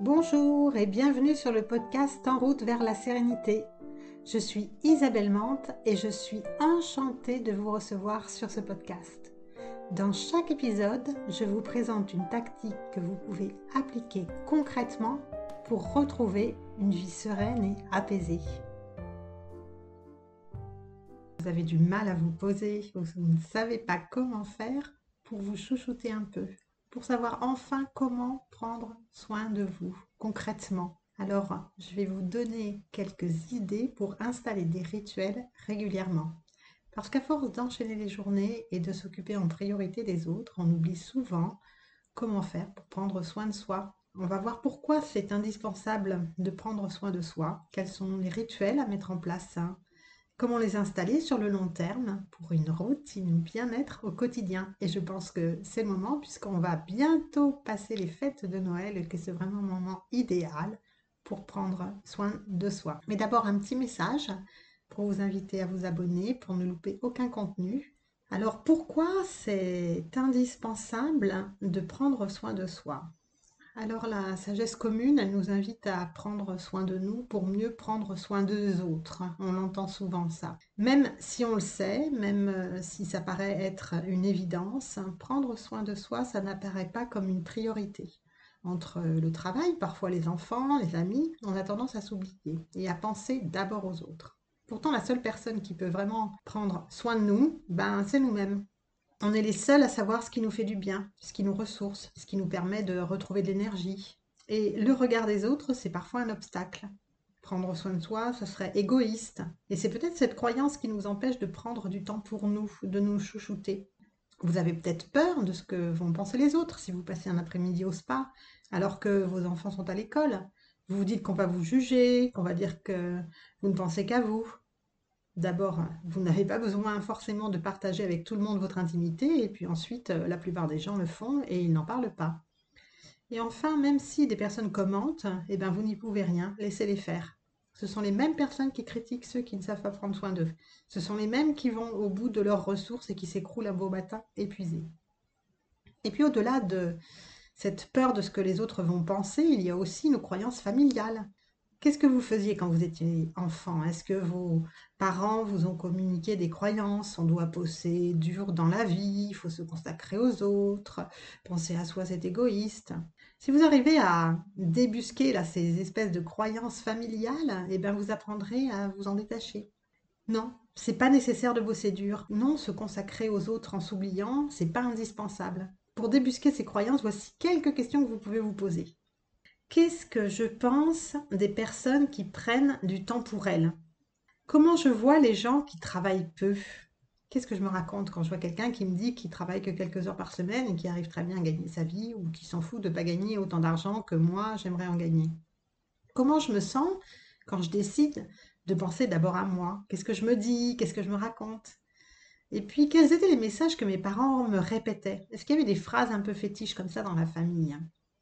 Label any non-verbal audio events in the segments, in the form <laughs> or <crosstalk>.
Bonjour et bienvenue sur le podcast En route vers la sérénité. Je suis Isabelle Mante et je suis enchantée de vous recevoir sur ce podcast. Dans chaque épisode, je vous présente une tactique que vous pouvez appliquer concrètement pour retrouver une vie sereine et apaisée. Vous avez du mal à vous poser, vous ne savez pas comment faire pour vous chouchouter un peu, pour savoir enfin comment prendre soin de vous concrètement. Alors, je vais vous donner quelques idées pour installer des rituels régulièrement. Parce qu'à force d'enchaîner les journées et de s'occuper en priorité des autres, on oublie souvent comment faire pour prendre soin de soi. On va voir pourquoi c'est indispensable de prendre soin de soi, quels sont les rituels à mettre en place, hein. Comment les installer sur le long terme pour une routine bien-être au quotidien? Et je pense que c'est le moment puisqu'on va bientôt passer les fêtes de Noël que c'est vraiment un moment idéal pour prendre soin de soi. Mais d'abord un petit message pour vous inviter à vous abonner pour ne louper aucun contenu. Alors pourquoi c'est indispensable de prendre soin de soi? Alors la sagesse commune, elle nous invite à prendre soin de nous pour mieux prendre soin des autres. On entend souvent ça. Même si on le sait, même euh, si ça paraît être une évidence, prendre soin de soi, ça n'apparaît pas comme une priorité entre le travail, parfois les enfants, les amis, on a tendance à s'oublier et à penser d'abord aux autres. Pourtant, la seule personne qui peut vraiment prendre soin de nous, ben, c'est nous-mêmes. On est les seuls à savoir ce qui nous fait du bien, ce qui nous ressource, ce qui nous permet de retrouver de l'énergie. Et le regard des autres, c'est parfois un obstacle. Prendre soin de soi, ce serait égoïste. Et c'est peut-être cette croyance qui nous empêche de prendre du temps pour nous, de nous chouchouter. Vous avez peut-être peur de ce que vont penser les autres si vous passez un après-midi au spa, alors que vos enfants sont à l'école. Vous vous dites qu'on va vous juger, qu'on va dire que vous ne pensez qu'à vous. D'abord, vous n'avez pas besoin forcément de partager avec tout le monde votre intimité, et puis ensuite, euh, la plupart des gens le font et ils n'en parlent pas. Et enfin, même si des personnes commentent, eh ben vous n'y pouvez rien, laissez-les faire. Ce sont les mêmes personnes qui critiquent ceux qui ne savent pas prendre soin d'eux. Ce sont les mêmes qui vont au bout de leurs ressources et qui s'écroulent un beau matin épuisés. Et puis au-delà de cette peur de ce que les autres vont penser, il y a aussi nos croyances familiales. Qu'est-ce que vous faisiez quand vous étiez enfant? Est-ce que vos parents vous ont communiqué des croyances? On doit poser dur dans la vie, il faut se consacrer aux autres, penser à soi c'est égoïste. Si vous arrivez à débusquer là, ces espèces de croyances familiales, eh bien vous apprendrez à vous en détacher. Non, c'est pas nécessaire de bosser dur. Non, se consacrer aux autres en s'oubliant, c'est pas indispensable. Pour débusquer ces croyances, voici quelques questions que vous pouvez vous poser. Qu'est-ce que je pense des personnes qui prennent du temps pour elles? Comment je vois les gens qui travaillent peu? Qu'est-ce que je me raconte quand je vois quelqu'un qui me dit qu'il travaille que quelques heures par semaine et qui arrive très bien à gagner sa vie ou qui s'en fout de ne pas gagner autant d'argent que moi j'aimerais en gagner? Comment je me sens quand je décide de penser d'abord à moi? Qu'est-ce que je me dis? Qu'est-ce que je me raconte? Et puis, quels étaient les messages que mes parents me répétaient? Est-ce qu'il y avait des phrases un peu fétiches comme ça dans la famille?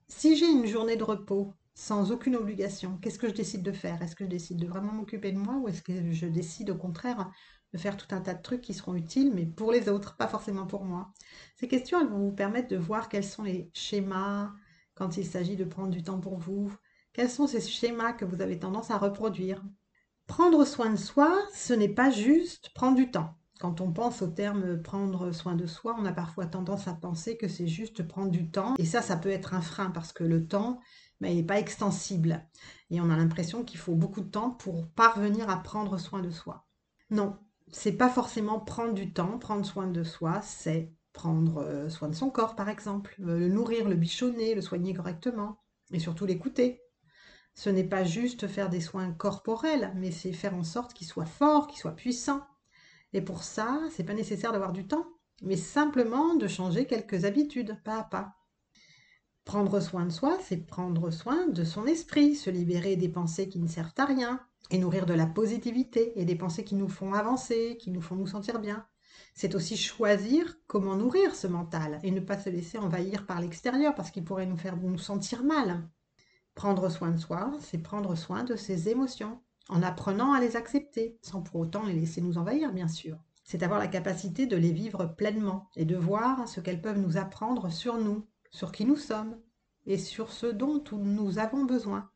Si j'ai une journée de repos, sans aucune obligation, qu'est-ce que je décide de faire? Est-ce que je décide de vraiment m'occuper de moi ou est-ce que je décide au contraire de faire tout un tas de trucs qui seront utiles, mais pour les autres, pas forcément pour moi? Ces questions, elles vont vous permettre de voir quels sont les schémas quand il s'agit de prendre du temps pour vous. Quels sont ces schémas que vous avez tendance à reproduire Prendre soin de soi, ce n'est pas juste prendre du temps. Quand on pense au terme prendre soin de soi, on a parfois tendance à penser que c'est juste prendre du temps. Et ça, ça peut être un frein parce que le temps, ben, il n'est pas extensible. Et on a l'impression qu'il faut beaucoup de temps pour parvenir à prendre soin de soi. Non, c'est pas forcément prendre du temps. Prendre soin de soi, c'est prendre euh, soin de son corps, par exemple. Euh, le nourrir, le bichonner, le soigner correctement. Et surtout l'écouter. Ce n'est pas juste faire des soins corporels, mais c'est faire en sorte qu'il soit fort, qu'il soit puissant et pour ça, c'est pas nécessaire d'avoir du temps, mais simplement de changer quelques habitudes, pas à pas. Prendre soin de soi, c'est prendre soin de son esprit, se libérer des pensées qui ne servent à rien, et nourrir de la positivité et des pensées qui nous font avancer, qui nous font nous sentir bien. C'est aussi choisir comment nourrir ce mental et ne pas se laisser envahir par l'extérieur parce qu'il pourrait nous faire nous sentir mal. Prendre soin de soi, c'est prendre soin de ses émotions, en apprenant à les accepter, sans pour autant les laisser nous envahir, bien sûr. C'est avoir la capacité de les vivre pleinement et de voir ce qu'elles peuvent nous apprendre sur nous, sur qui nous sommes. et sur ce dont nous avons besoin.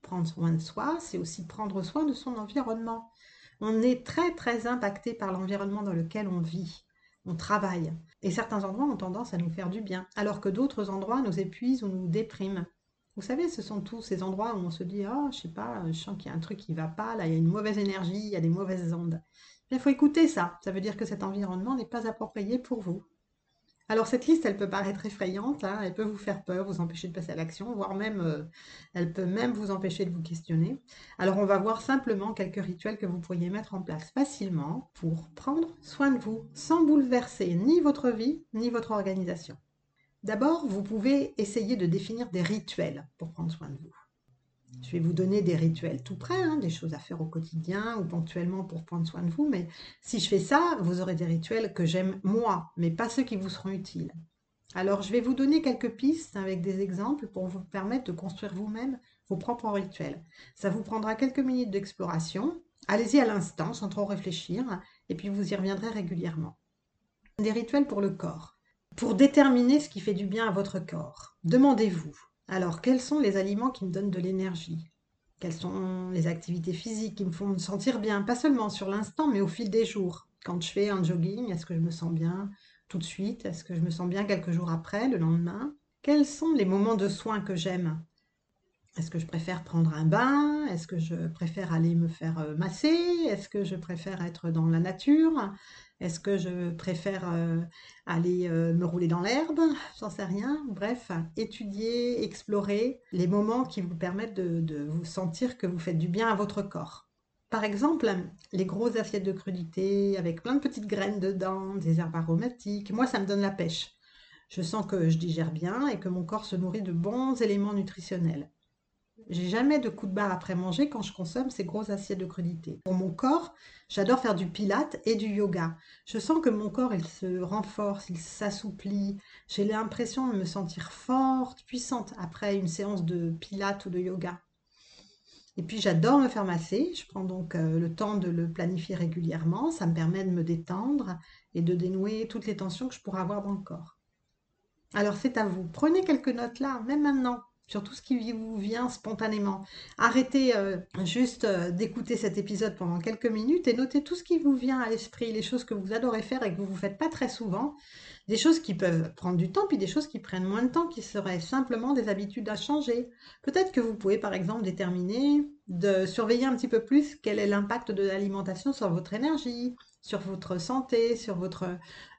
Prendre soin de soi, c'est aussi prendre soin de son environnement. On est très très impacté par l'environnement dans lequel on vit, on travaille. Et certains endroits ont tendance à nous faire du bien, alors que d'autres endroits nous épuisent ou nous dépriment. Vous savez, ce sont tous ces endroits où on se dit Oh, je sais pas, je sens qu'il y a un truc qui va pas, là, il y a une mauvaise énergie, il y a des mauvaises ondes. Il faut écouter ça. Ça veut dire que cet environnement n'est pas approprié pour vous. Alors cette liste, elle peut paraître effrayante, hein, elle peut vous faire peur, vous empêcher de passer à l'action, voire même, euh, elle peut même vous empêcher de vous questionner. Alors on va voir simplement quelques rituels que vous pourriez mettre en place facilement pour prendre soin de vous, sans bouleverser ni votre vie, ni votre organisation. D'abord, vous pouvez essayer de définir des rituels pour prendre soin de vous. Je vais vous donner des rituels tout près, hein, des choses à faire au quotidien ou ponctuellement pour prendre soin de vous. Mais si je fais ça, vous aurez des rituels que j'aime moi, mais pas ceux qui vous seront utiles. Alors, je vais vous donner quelques pistes avec des exemples pour vous permettre de construire vous-même vos propres rituels. Ça vous prendra quelques minutes d'exploration. Allez-y à l'instant, sans trop réfléchir, et puis vous y reviendrez régulièrement. Des rituels pour le corps. Pour déterminer ce qui fait du bien à votre corps, demandez-vous alors, quels sont les aliments qui me donnent de l'énergie? Quelles sont les activités physiques qui me font me sentir bien? Pas seulement sur l'instant, mais au fil des jours. Quand je fais un jogging, est-ce que je me sens bien tout de suite? Est-ce que je me sens bien quelques jours après, le lendemain? Quels sont les moments de soins que j'aime? Est-ce que je préfère prendre un bain? Est-ce que je préfère aller me faire euh, masser? Est-ce que je préfère être dans la nature? Est-ce que je préfère euh, aller euh, me rouler dans l'herbe? <laughs> J'en sais rien. Bref, étudier, explorer les moments qui vous permettent de, vous sentir que vous faites du bien à votre corps. Par exemple, les grosses assiettes de crudité avec plein de petites graines dedans, des herbes aromatiques, moi ça me donne la pêche. Je sens que je digère bien et que mon corps se nourrit de bons éléments nutritionnels. J'ai jamais de coup de barre après manger quand je consomme ces grosses assiettes de crudités. Pour mon corps, j'adore faire du pilate et du yoga. Je sens que mon corps, il se renforce, il s'assouplit. J'ai l'impression de me sentir forte, puissante après une séance de pilate ou de yoga. Et puis j'adore me faire masser. Je prends donc euh, le temps de le planifier régulièrement. Ça me permet de me détendre et de dénouer toutes les tensions que je pourrais avoir dans le corps. Alors c'est à vous. Prenez quelques notes là, même maintenant sur tout ce qui vous vient spontanément. Arrêtez euh, juste euh, d'écouter cet épisode pendant quelques minutes et notez tout ce qui vous vient à l'esprit, les choses que vous adorez faire et que vous ne faites pas très souvent, des choses qui peuvent prendre du temps, puis des choses qui prennent moins de temps, qui seraient simplement des habitudes à changer. Peut-être que vous pouvez par exemple déterminer de surveiller un petit peu plus quel est l'impact de l'alimentation sur votre énergie, sur votre santé, sur votre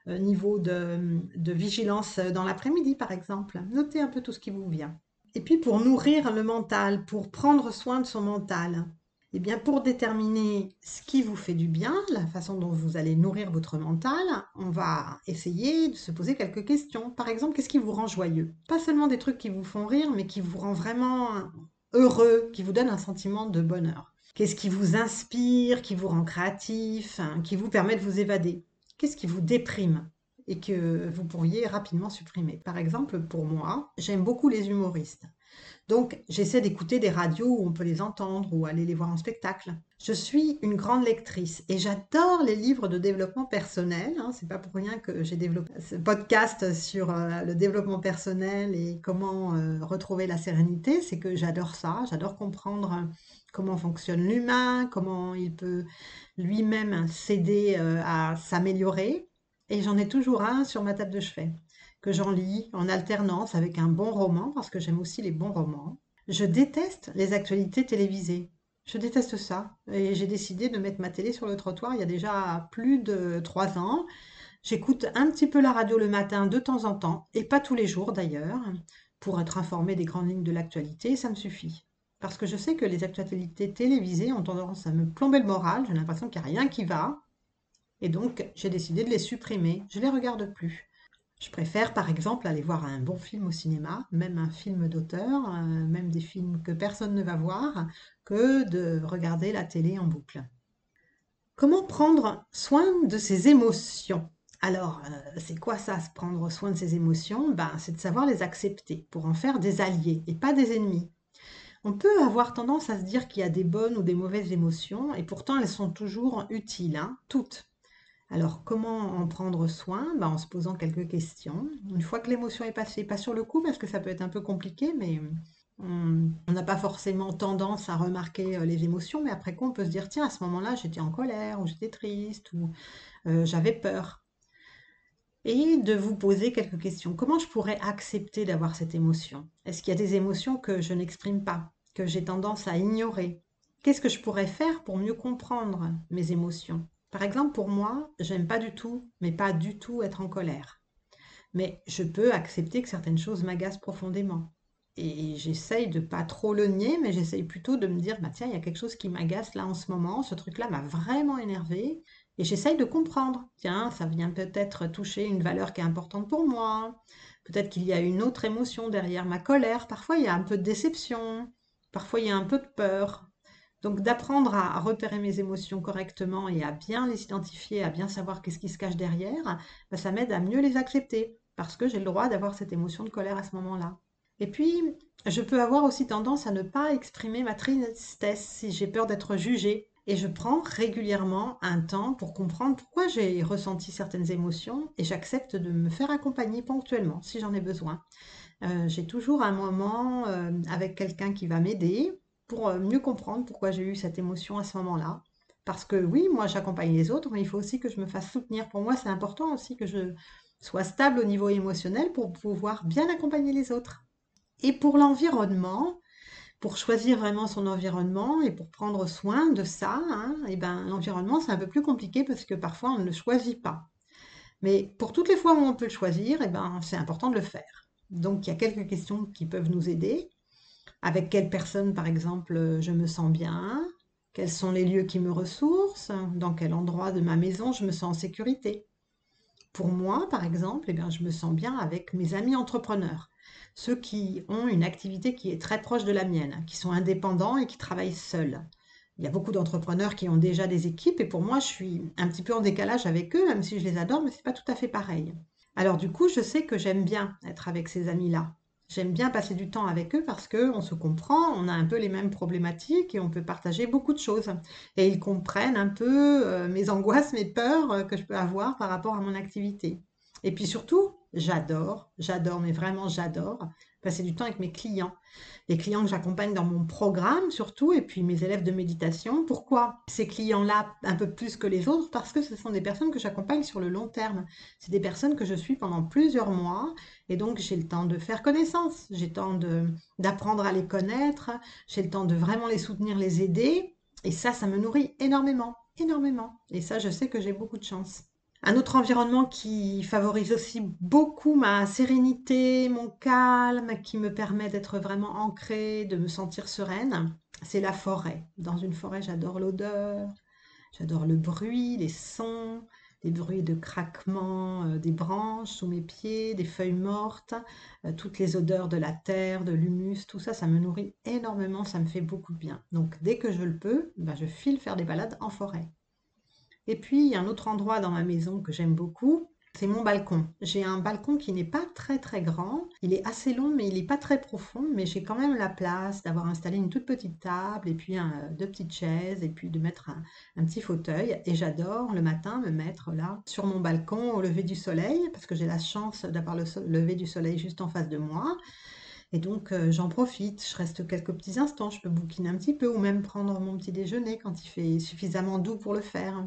euh, niveau de, de vigilance dans l'après-midi par exemple. Notez un peu tout ce qui vous vient. Et puis pour nourrir le mental, pour prendre soin de son mental, eh bien pour déterminer ce qui vous fait du bien, la façon dont vous allez nourrir votre mental, on va essayer de se poser quelques questions. Par exemple, qu'est-ce qui vous rend joyeux? Pas seulement des trucs qui vous font rire, mais qui vous rend vraiment heureux, qui vous donne un sentiment de bonheur. Qu'est-ce qui vous inspire, qui vous rend créatif, hein, qui vous permet de vous évader? Qu'est-ce qui vous déprime? Et que vous pourriez rapidement supprimer. Par exemple, pour moi, j'aime beaucoup les humoristes. Donc, j'essaie d'écouter des radios où on peut les entendre ou aller les voir en spectacle. Je suis une grande lectrice et j'adore les livres de développement personnel. Hein. C'est pas pour rien que j'ai développé ce podcast sur euh, le développement personnel et comment euh, retrouver la sérénité. C'est que j'adore ça. J'adore comprendre comment fonctionne l'humain, comment il peut lui-même s'aider euh, à s'améliorer. Et j'en ai toujours un sur ma table de chevet, que j'en lis en alternance avec un bon roman, parce que j'aime aussi les bons romans. Je déteste les actualités télévisées. Je déteste ça. Et j'ai décidé de mettre ma télé sur le trottoir il y a déjà plus de trois ans. J'écoute un petit peu la radio le matin de temps en temps, et pas tous les jours d'ailleurs, pour être informé des grandes lignes de l'actualité, ça me suffit. Parce que je sais que les actualités télévisées ont tendance à me plomber le moral, j'ai l'impression qu'il n'y a rien qui va, et donc, j'ai décidé de les supprimer. Je ne les regarde plus. Je préfère par exemple aller voir un bon film au cinéma, même un film d'auteur, euh, même des films que personne ne va voir, que de regarder la télé en boucle. Comment prendre soin de ses émotions? Alors, euh, c'est quoi ça, se prendre soin de ses émotions? Ben, C'est de savoir les accepter pour en faire des alliés et pas des ennemis. On peut avoir tendance à se dire qu'il y a des bonnes ou des mauvaises émotions et pourtant elles sont toujours utiles, hein, toutes. Alors, comment en prendre soin? Ben, En se posant quelques questions. Une fois que l'émotion est passée, pas sur le coup, parce que ça peut être un peu compliqué, mais on n'a pas forcément tendance à remarquer euh, les émotions, mais après quoi, on peut se dire, tiens, à ce moment-là, j'étais en colère, ou j'étais triste, ou euh, j'avais peur. Et de vous poser quelques questions. Comment je pourrais accepter d'avoir cette émotion? Est-ce qu'il y a des émotions que je n'exprime pas, que j'ai tendance à ignorer? Qu'est-ce que je pourrais faire pour mieux comprendre mes émotions? Par exemple, pour moi, j'aime pas du tout, mais pas du tout être en colère. Mais je peux accepter que certaines choses m'agacent profondément. Et j'essaye de pas trop le nier, mais j'essaye plutôt de me dire, bah tiens, il y a quelque chose qui m'agace là en ce moment, ce truc-là m'a vraiment énervé, et j'essaye de comprendre. Tiens, ça vient peut-être toucher une valeur qui est importante pour moi. Peut-être qu'il y a une autre émotion derrière ma colère. Parfois, il y a un peu de déception. Parfois, il y a un peu de peur. Donc d'apprendre à, repérer mes émotions correctement et à bien les identifier, à bien savoir qu'est-ce qui se cache derrière, bah, ça m'aide à mieux les accepter parce que j'ai le droit d'avoir cette émotion de colère à ce moment-là. Et puis, je peux avoir aussi tendance à ne pas exprimer ma tristesse si j'ai peur d'être jugée. Et je prends régulièrement un temps pour comprendre pourquoi j'ai ressenti certaines émotions et j'accepte de me faire accompagner ponctuellement si j'en ai besoin. Euh, j'ai toujours un moment euh, avec quelqu'un qui va m'aider pour euh, mieux comprendre pourquoi j'ai eu cette émotion à ce moment-là. Parce que oui, moi j'accompagne les autres, mais il faut aussi que je me fasse soutenir. Pour moi, c'est important aussi que je sois stable au niveau émotionnel pour pouvoir bien accompagner les autres. Et pour l'environnement, pour choisir vraiment son environnement et pour prendre soin de ça, hein, et eh ben, l'environnement c'est un peu plus compliqué parce que parfois on ne le choisit pas. Mais pour toutes les fois où on peut le choisir, et eh ben, c'est important de le faire. Donc il y a quelques questions qui peuvent nous aider. Avec quelle personne, par exemple, je me sens bien? Quels sont les lieux qui me ressourcent? Dans quel endroit de ma maison je me sens en sécurité? Pour moi, par exemple, eh bien, je me sens bien avec mes amis entrepreneurs. Ceux qui ont une activité qui est très proche de la mienne, qui sont indépendants et qui travaillent seuls. Il y a beaucoup d'entrepreneurs qui ont déjà des équipes et pour moi, je suis un petit peu en décalage avec eux, même si je les adore, mais ce n'est pas tout à fait pareil. Alors du coup, je sais que j'aime bien être avec ces amis-là. J'aime bien passer du temps avec eux parce qu'on se comprend, on a un peu les mêmes problématiques et on peut partager beaucoup de choses. Et ils comprennent un peu euh, mes angoisses, mes peurs euh, que je peux avoir par rapport à mon activité. Et puis surtout, j'adore, j'adore, mais vraiment j'adore passer du temps avec mes clients. Les clients que j'accompagne dans mon programme surtout, et puis mes élèves de méditation. Pourquoi ces clients-là un peu plus que les autres? Parce que ce sont des personnes que j'accompagne sur le long terme. C'est des personnes que je suis pendant plusieurs mois, et donc j'ai le temps de faire connaissance, j'ai le temps d'apprendre à les connaître, j'ai le temps de vraiment les soutenir, les aider, et ça, ça me nourrit énormément, énormément. Et ça, je sais que j'ai beaucoup de chance. Un autre environnement qui favorise aussi beaucoup ma sérénité, mon calme, qui me permet d'être vraiment ancrée, de me sentir sereine, c'est la forêt. Dans une forêt, j'adore l'odeur, j'adore le bruit, les sons, les bruits de craquement euh, des branches sous mes pieds, des feuilles mortes, euh, toutes les odeurs de la terre, de l'humus, tout ça, ça me nourrit énormément, ça me fait beaucoup de bien. Donc dès que je le peux, ben, je file faire des balades en forêt. Et puis, il y a un autre endroit dans ma maison que j'aime beaucoup, c'est mon balcon. J'ai un balcon qui n'est pas très très grand. Il est assez long, mais il n'est pas très profond. Mais j'ai quand même la place d'avoir installé une toute petite table et puis deux petites chaises et puis de mettre un, petit fauteuil. Et j'adore le matin me mettre là sur mon balcon au lever du soleil parce que j'ai la chance d'avoir le lever du soleil juste en face de moi. Et donc euh, j'en profite, je reste quelques petits instants, je peux bouquiner un petit peu ou même prendre mon petit déjeuner quand il fait suffisamment doux pour le faire.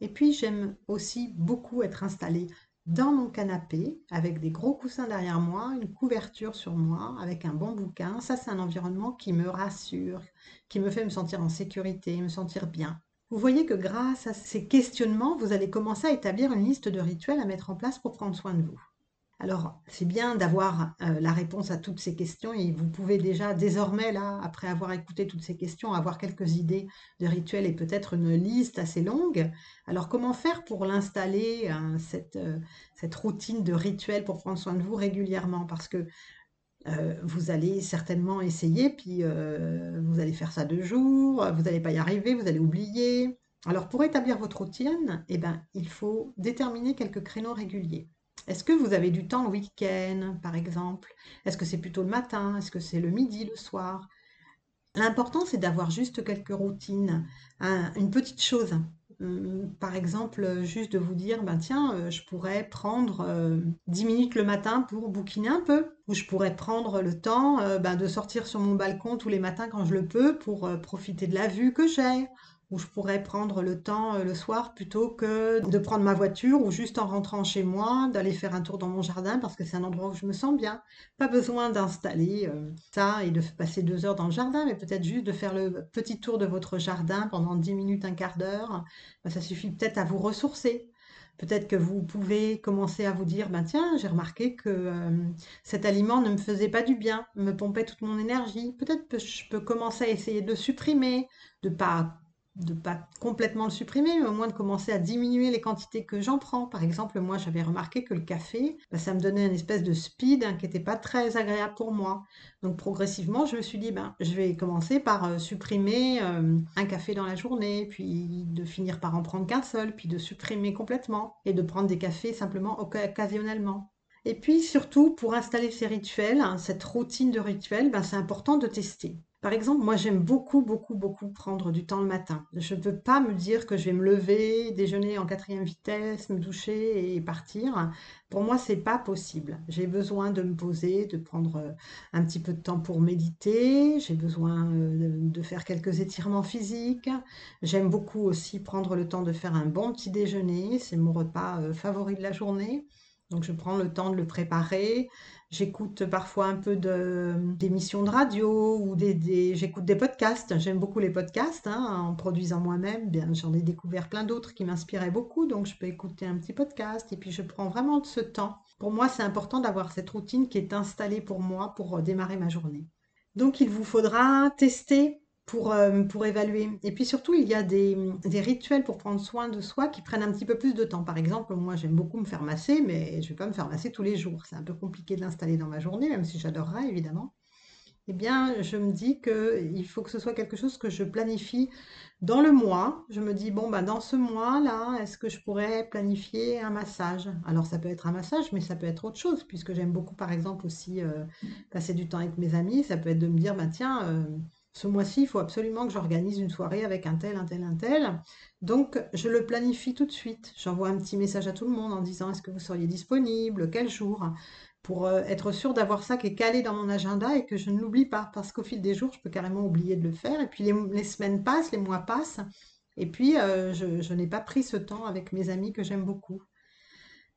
Et puis j'aime aussi beaucoup être installée dans mon canapé avec des gros coussins derrière moi, une couverture sur moi, avec un bon bouquin. Ça, c'est un environnement qui me rassure, qui me fait me sentir en sécurité, me sentir bien. Vous voyez que grâce à ces questionnements, vous allez commencer à établir une liste de rituels à mettre en place pour prendre soin de vous. Alors, c'est bien d'avoir euh, la réponse à toutes ces questions et vous pouvez déjà désormais, là, après avoir écouté toutes ces questions, avoir quelques idées de rituels et peut-être une liste assez longue. Alors, comment faire pour l'installer, euh, cette, euh, cette, routine de rituels pour prendre soin de vous régulièrement? Parce que vous allez certainement essayer, puis vous allez faire ça deux jours, vous n'allez pas y arriver, vous allez oublier. Alors, pour établir votre routine, eh ben, il faut déterminer quelques créneaux réguliers. Est-ce que vous avez du temps le week-end, par exemple? Est-ce que c'est plutôt le matin? Est-ce que c'est le midi, le soir? L'important, c'est d'avoir juste quelques routines, une petite chose Hum, par exemple, juste de vous dire, ben tiens, euh, je pourrais prendre euh, 10 minutes le matin pour bouquiner un peu, ou je pourrais prendre le temps euh, ben, de sortir sur mon balcon tous les matins quand je le peux pour euh, profiter de la vue que j'ai, où je pourrais prendre le temps euh, le soir plutôt que de prendre ma voiture ou juste en rentrant chez moi, d'aller faire un tour dans mon jardin parce que c'est un endroit où je me sens bien. Pas besoin d'installer euh, ça et de passer deux heures dans le jardin, mais peut-être juste de faire le petit tour de votre jardin pendant dix minutes, un quart d'heure. Ben, ça suffit peut-être à vous ressourcer. Peut-être que vous pouvez commencer à vous dire, ben tiens, j'ai remarqué que euh, cet aliment ne me faisait pas du bien, me pompait toute mon énergie. Peut-être que je peux commencer à essayer de le supprimer, de pas de pas complètement le supprimer, mais au moins de commencer à diminuer les quantités que j'en prends. Par exemple, moi, j'avais remarqué que le café, bah, ça me donnait une espèce de speed hein, qui n'était pas très agréable pour moi. Donc, progressivement, je me suis dit, ben, je vais commencer par euh, supprimer euh, un café dans la journée, puis de finir par en prendre qu'un seul, puis de supprimer complètement, et de prendre des cafés simplement occasionnellement. Et puis surtout, pour installer ces rituels, hein, cette routine de rituels, ben, c'est important de tester. Par exemple, moi j'aime beaucoup, beaucoup, beaucoup prendre du temps le matin. Je ne peux pas me dire que je vais me lever, déjeuner en quatrième vitesse, me doucher et partir. Pour moi, c'est pas possible. J'ai besoin de me poser, de prendre euh, un petit peu de temps pour méditer. J'ai besoin euh, de faire quelques étirements physiques. J'aime beaucoup aussi prendre le temps de faire un bon petit déjeuner. C'est mon repas euh, favori de la journée. Donc je prends le temps de le préparer. J'écoute parfois un peu d'émissions de, radio ou des, j'écoute des podcasts. J'aime beaucoup les podcasts hein, en produisant moi-même. Bien, j'en ai découvert plein d'autres qui m'inspiraient beaucoup, donc je peux écouter un petit podcast et puis je prends vraiment de ce temps. Pour moi, c'est important d'avoir cette routine qui est installée pour moi pour démarrer ma journée. Donc il vous faudra tester pour, euh, pour évaluer. Et puis surtout, il y a des, rituels pour prendre soin de soi qui prennent un petit peu plus de temps. Par exemple, moi, j'aime beaucoup me faire masser, mais je ne vais pas me faire masser tous les jours. C'est un peu compliqué de l'installer dans ma journée, même si j'adorerais, évidemment. Eh bien, je me dis qu'il faut que ce soit quelque chose que je planifie dans le mois. Je me dis, bon, bah, dans ce mois-là, est-ce que je pourrais planifier un massage? Alors, ça peut être un massage, mais ça peut être autre chose, puisque j'aime beaucoup, par exemple, aussi euh, passer du temps avec mes amis. Ça peut être de me dire, bah, tiens, euh, ce mois-ci, il faut absolument que j'organise une soirée avec un tel, un tel, un tel. Donc, je le planifie tout de suite. J'envoie un petit message à tout le monde en disant est-ce que vous seriez disponible, quel jour, pour euh, être sûr d'avoir ça qui est calé dans mon agenda et que je ne l'oublie pas. Parce qu'au fil des jours, je peux carrément oublier de le faire. Et puis, les, semaines passent, les mois passent. Et puis, euh, je, je n'ai pas pris ce temps avec mes amis que j'aime beaucoup.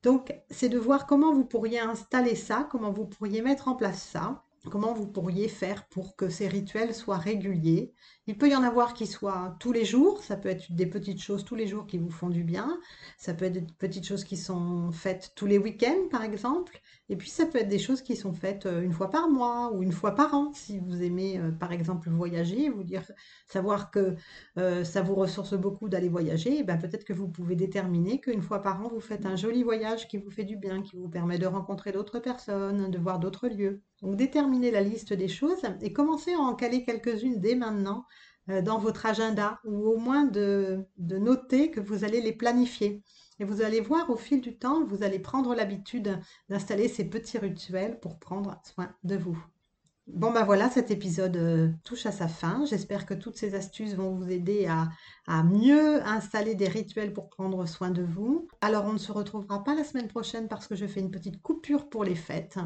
Donc, c'est de voir comment vous pourriez installer ça, comment vous pourriez mettre en place ça. Comment vous pourriez faire pour que ces rituels soient réguliers? Il peut y en avoir qui soient tous les jours, ça peut être des petites choses tous les jours qui vous font du bien, ça peut être des petites choses qui sont faites tous les week-ends par exemple, et puis ça peut être des choses qui sont faites euh, une fois par mois ou une fois par an si vous aimez euh, par exemple voyager, vous dire savoir que euh, ça vous ressource beaucoup d'aller voyager, ben peut-être que vous pouvez déterminer qu'une fois par an vous faites un joli voyage qui vous fait du bien, qui vous permet de rencontrer d'autres personnes, de voir d'autres lieux. Donc déterminez la liste des choses et commencez à en caler quelques-unes dès maintenant euh, dans votre agenda ou au moins de, de, noter que vous allez les planifier. Et vous allez voir au fil du temps, vous allez prendre l'habitude d'installer ces petits rituels pour prendre soin de vous. Bon ben voilà, cet épisode euh, touche à sa fin. J'espère que toutes ces astuces vont vous aider à, mieux installer des rituels pour prendre soin de vous. Alors on ne se retrouvera pas la semaine prochaine parce que je fais une petite coupure pour les fêtes.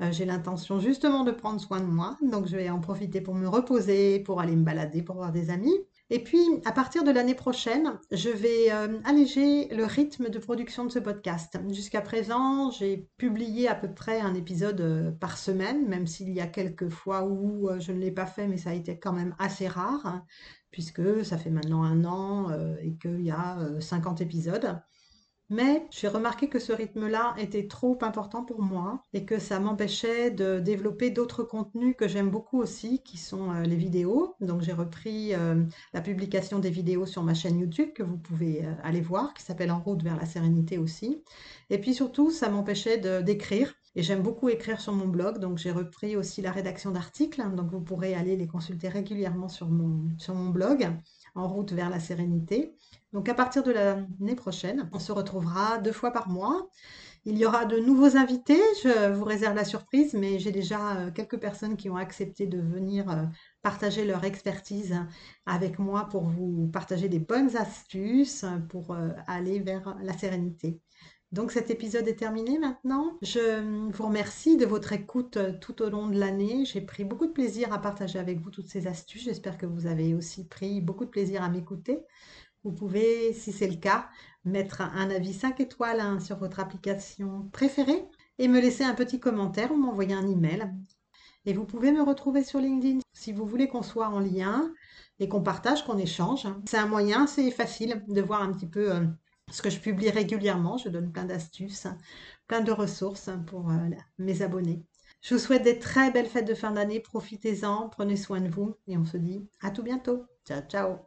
Euh, j'ai l'intention justement de prendre soin de moi, donc je vais en profiter pour me reposer, pour aller me balader, pour voir des amis. Et puis, à partir de l'année prochaine, je vais euh, alléger le rythme de production de ce podcast. Jusqu'à présent, j'ai publié à peu près un épisode euh, par semaine, même s'il y a quelques fois où euh, je ne l'ai pas fait, mais ça a été quand même assez rare, puisque ça fait maintenant un an et qu'il y a 50 épisodes. Mais j'ai remarqué que ce rythme-là était trop important pour moi et que ça m'empêchait de développer d'autres contenus que j'aime beaucoup aussi, qui sont euh, les vidéos. Donc j'ai repris euh, la publication des vidéos sur ma chaîne YouTube que vous pouvez euh, aller voir, qui s'appelle En route vers la sérénité aussi. Et puis surtout, ça m'empêchait d'écrire. Et j'aime beaucoup écrire sur mon blog, donc j'ai repris aussi la rédaction d'articles. Donc vous pourrez aller les consulter régulièrement sur mon, sur mon blog, En route vers la sérénité. Donc à partir de l'année prochaine, on se retrouvera deux fois par mois. Il y aura de nouveaux invités, je vous réserve la surprise, mais j'ai déjà euh, quelques personnes qui ont accepté de venir euh, partager leur expertise avec moi pour vous partager des bonnes astuces pour euh, aller vers la sérénité. Donc cet épisode est terminé maintenant. Je vous remercie de votre écoute tout au long de l'année. J'ai pris beaucoup de plaisir à partager avec vous toutes ces astuces. J'espère que vous avez aussi pris beaucoup de plaisir à m'écouter. Vous pouvez, si c'est le cas, mettre un avis 5 étoiles hein, sur votre application préférée et me laisser un petit commentaire ou m'envoyer un email. Et vous pouvez me retrouver sur LinkedIn si vous voulez qu'on soit en lien et qu'on partage, qu'on échange. C'est un moyen, c'est facile de voir un petit peu euh, ce que je publie régulièrement. Je donne plein d'astuces, plein de ressources pour euh, mes abonnés. Je vous souhaite des très belles fêtes de fin d'année. Profitez-en, prenez soin de vous et on se dit à tout bientôt. Ciao, ciao